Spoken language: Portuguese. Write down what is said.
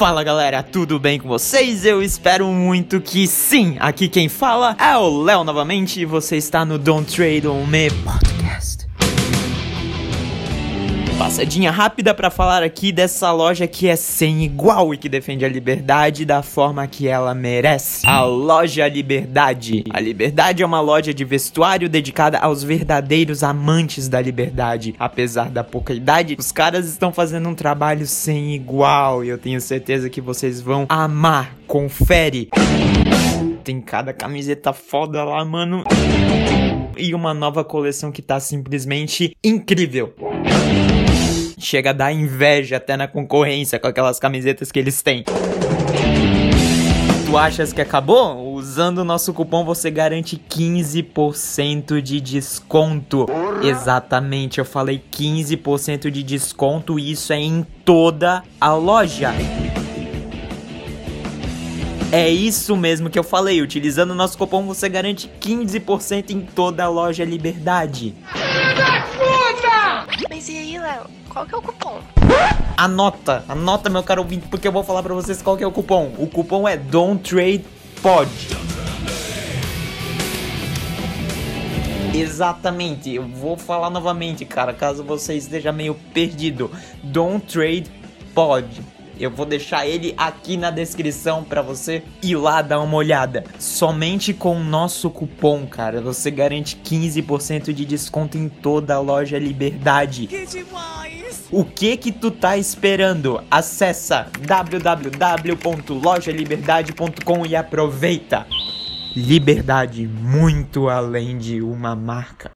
Fala galera, tudo bem com vocês? Eu espero muito que sim! Aqui quem fala é o Léo novamente e você está no Don't Trade On Me Podcast. Passadinha rápida para falar aqui dessa loja que é sem igual e que defende a liberdade da forma que ela merece. A Loja Liberdade. A Liberdade é uma loja de vestuário dedicada aos verdadeiros amantes da liberdade. Apesar da pouca idade, os caras estão fazendo um trabalho sem igual e eu tenho certeza que vocês vão amar. Confere. Tem cada camiseta foda lá, mano. E uma nova coleção que tá simplesmente incrível chega a dar inveja até na concorrência com aquelas camisetas que eles têm. Tu achas que acabou? Usando o nosso cupom você garante 15% de desconto. Exatamente, eu falei 15% de desconto e isso é em toda a loja. É isso mesmo que eu falei. Utilizando o nosso cupom você garante 15% em toda a loja Liberdade. E Léo? Qual que é o cupom? Anota, anota, meu caro ouvinte, porque eu vou falar pra vocês qual que é o cupom. O cupom é Don't Trade Pod. Exatamente, eu vou falar novamente, cara, caso você esteja meio perdido. Don't Trade Pod. Eu vou deixar ele aqui na descrição para você ir lá dar uma olhada. Somente com o nosso cupom, cara, você garante 15% de desconto em toda a loja Liberdade. Que demais! O que que tu tá esperando? Acessa www.lojaliberdade.com e aproveita. Liberdade muito além de uma marca.